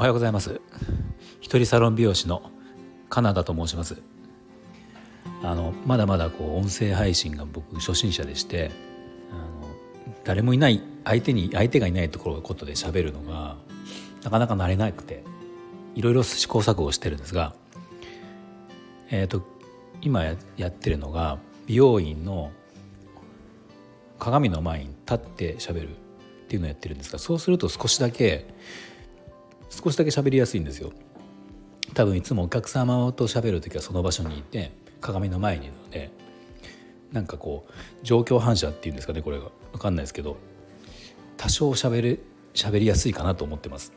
おはようございます。一人サロン美容師のカナダと申します。あのまだまだこう音声配信が僕初心者でしてあの誰もいない相手に相手がいないところことで喋るのがなかなか慣れなくていろいろ試行錯誤してるんですがえっ、ー、と今やってるのが美容院の鏡の前に立って喋るっていうのをやってるんですがそうすると少しだけ少しだけ喋りやすいんですよ。多分いつもお客様と喋る時はその場所にいて鏡の前にいるのでなんかこう状況反射っていうんですかねこれが。分かんないですけど多少喋る喋りやすいかなと思ってます。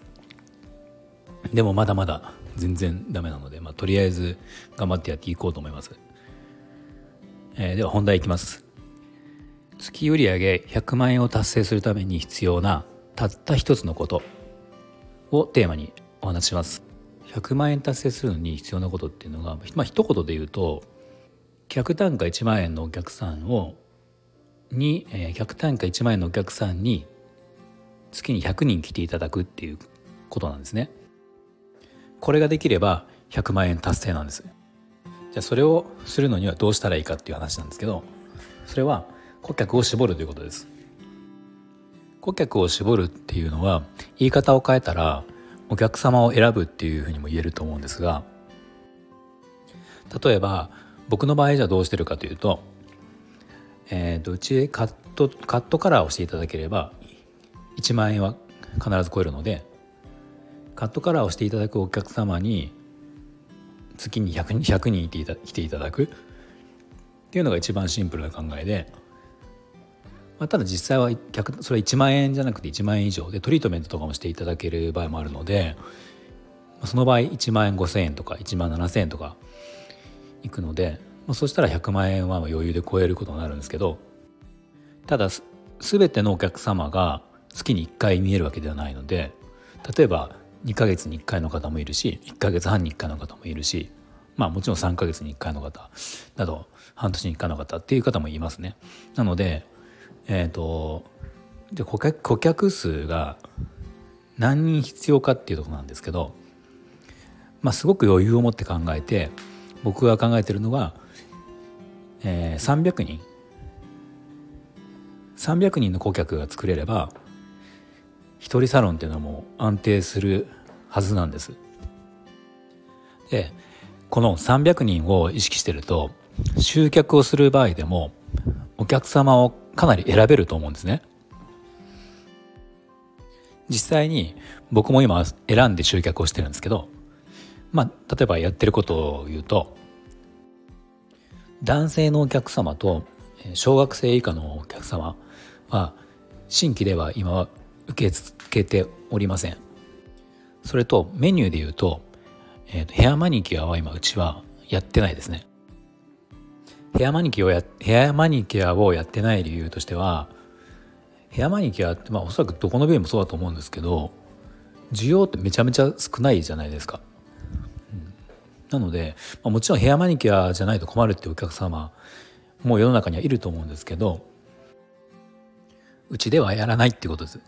でもまだまだ全然ダメなので、まあ、とりあえず頑張ってやっていこうと思います、えー、では本題いきます。月売上100万円を達成するために必要なたった一つのこと。をテーマにお話します。100万円達成するのに必要なことっていうのがまあ一言で言うと客単価1万円のお客さんをに、えー、客単価1万円のお客さんに月に100人来ていただくっていうことなんですね。これができれば100万円達成なんです。じゃあそれをするのにはどうしたらいいかっていう話なんですけどそれは顧客を絞るということです。顧客を絞るっていうのは言い方を変えたらお客様を選ぶっていうふうにも言えると思うんですが例えば僕の場合じゃどうしてるかというと,、えーと、うちカットカットカラーをしていただければ1万円は必ず超えるのでカットカラーをしていただくお客様に月に 100, 100人いていた来ていただくっていうのが一番シンプルな考えでまあ、ただ実際はそれは1万円じゃなくて1万円以上でトリートメントとかもしていただける場合もあるのでその場合1万円5,000円とか1万7,000円とかいくので、まあ、そしたら100万円は余裕で超えることになるんですけどただす全てのお客様が月に1回見えるわけではないので例えば2ヶ月に1回の方もいるし1ヶ月半に1回の方もいるしまあもちろん3ヶ月に1回の方など半年に1回の方っていう方もいますね。なのでえっ、ー、とで顧客顧客数が何人必要かっていうとこなんですけど、まあ、すごく余裕を持って考えて僕が考えてるのは、えー、300人300人の顧客が作れれば一人サロンっていうのも安定するはずなんです。でこの300人を意識してると集客をする場合でもお客様をかなり選べると思うんですね。実際に僕も今選んで集客をしてるんですけどまあ例えばやってることを言うと男性のお客様と小学生以下のお客様は新規では今は受け付けておりませんそれとメニューで言うと,、えー、とヘアマニキュアは今うちはやってないですねヘアマニキュアをやヘアマニキュアをやってない理由としてはヘアマニキュアってまあおそらくどこの病院もそうだと思うんですけど需要ってめちゃめちゃ少ないじゃないですか。なので、まあ、もちろんヘアマニキュアじゃないと困るっていうお客様もう世の中にはいると思うんですけどうちではやらないっていうことです。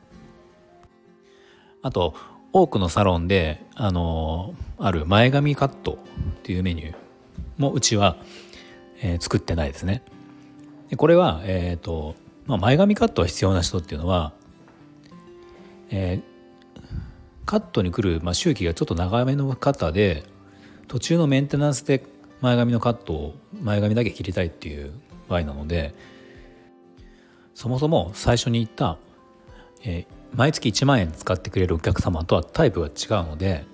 あと多くのサロンであのある前髪カットっていうメニューもうちはえー、作ってないですね。でこれは、えーとまあ、前髪カットが必要な人っていうのは、えー、カットに来る、まあ、周期がちょっと長めの方で途中のメンテナンスで前髪のカットを前髪だけ切りたいっていう場合なのでそもそも最初に言った、えー、毎月1万円使ってくれるお客様とはタイプが違うので、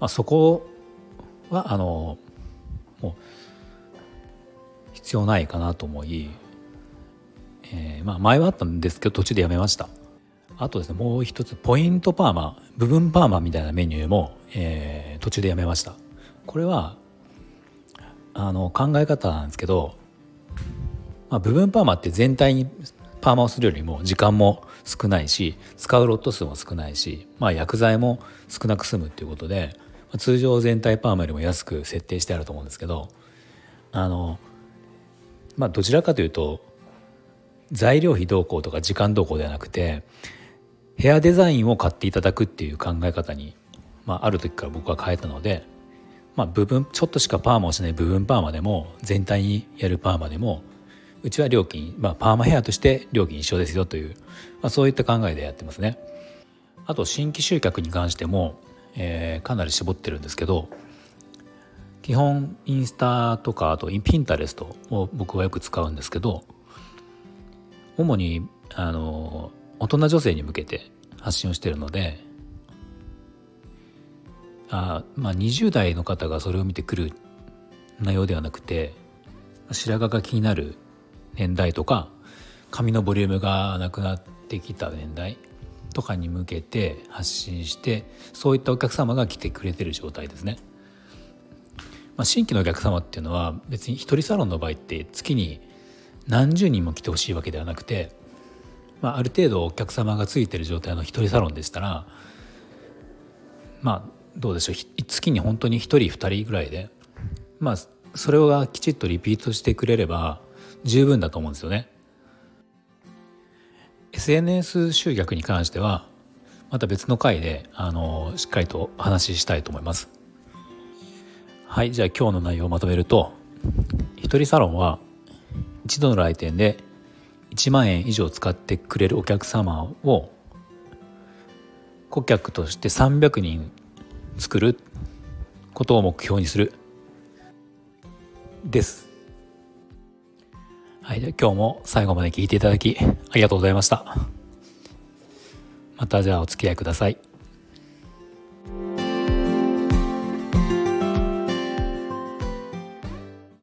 まあ、そこはあのもう必要ないかなと思い、えー、まあ前はあったんですけど途中でやめました。あとですねもう一つポイントパーマ部分パーマみたいなメニューも、えー、途中でやめました。これはあの考え方なんですけど、まあ、部分パーマって全体にパーマをするよりも時間も少ないし使うロット数も少ないし、まあ、薬剤も少なく済むっていうことで、通常全体パーマよりも安く設定してあると思うんですけどあのまあどちらかというと材料費どうこうとか時間どうこうではなくてヘアデザインを買っていただくっていう考え方にまあ、ある時から僕は変えたので、まあ、部分ちょっとしかパーマをしない部分パーマでも全体にやるパーマでもうちは料金、まあ、パーマヘアとして料金一緒ですよという、まあ、そういった考えでやってますね。あと新規集客に関しても、えー、かなり絞ってるんですけど基本インスタとかあとピンタレストを僕はよく使うんですけど主にあの大人女性に向けて発信をしているのであまあ20代の方がそれを見てくる内容ではなくて白髪が気になる年代とか髪のボリュームがなくなってきた年代とかに向けて発信してそういったお客様が来てくれてる状態ですね。まあ、新規のお客様っていうのは別に一人サロンの場合って月に何十人も来てほしいわけではなくて、まあ、ある程度お客様がついてる状態の一人サロンでしたらまあどうでしょう月に本当に1人2人ぐらいでまあそれがきちっとリピートしてくれれば十分だと思うんですよね。SNS 集客に関してはまた別の回であのしっかりと話ししたいと思います。はいじゃあ今日の内容をまとめると一人サロンは一度の来店で1万円以上使ってくれるお客様を顧客として300人作ることを目標にするです。はいじゃ今日も最後まで聞いていただきありがとうございました。またじゃあお付き合いください。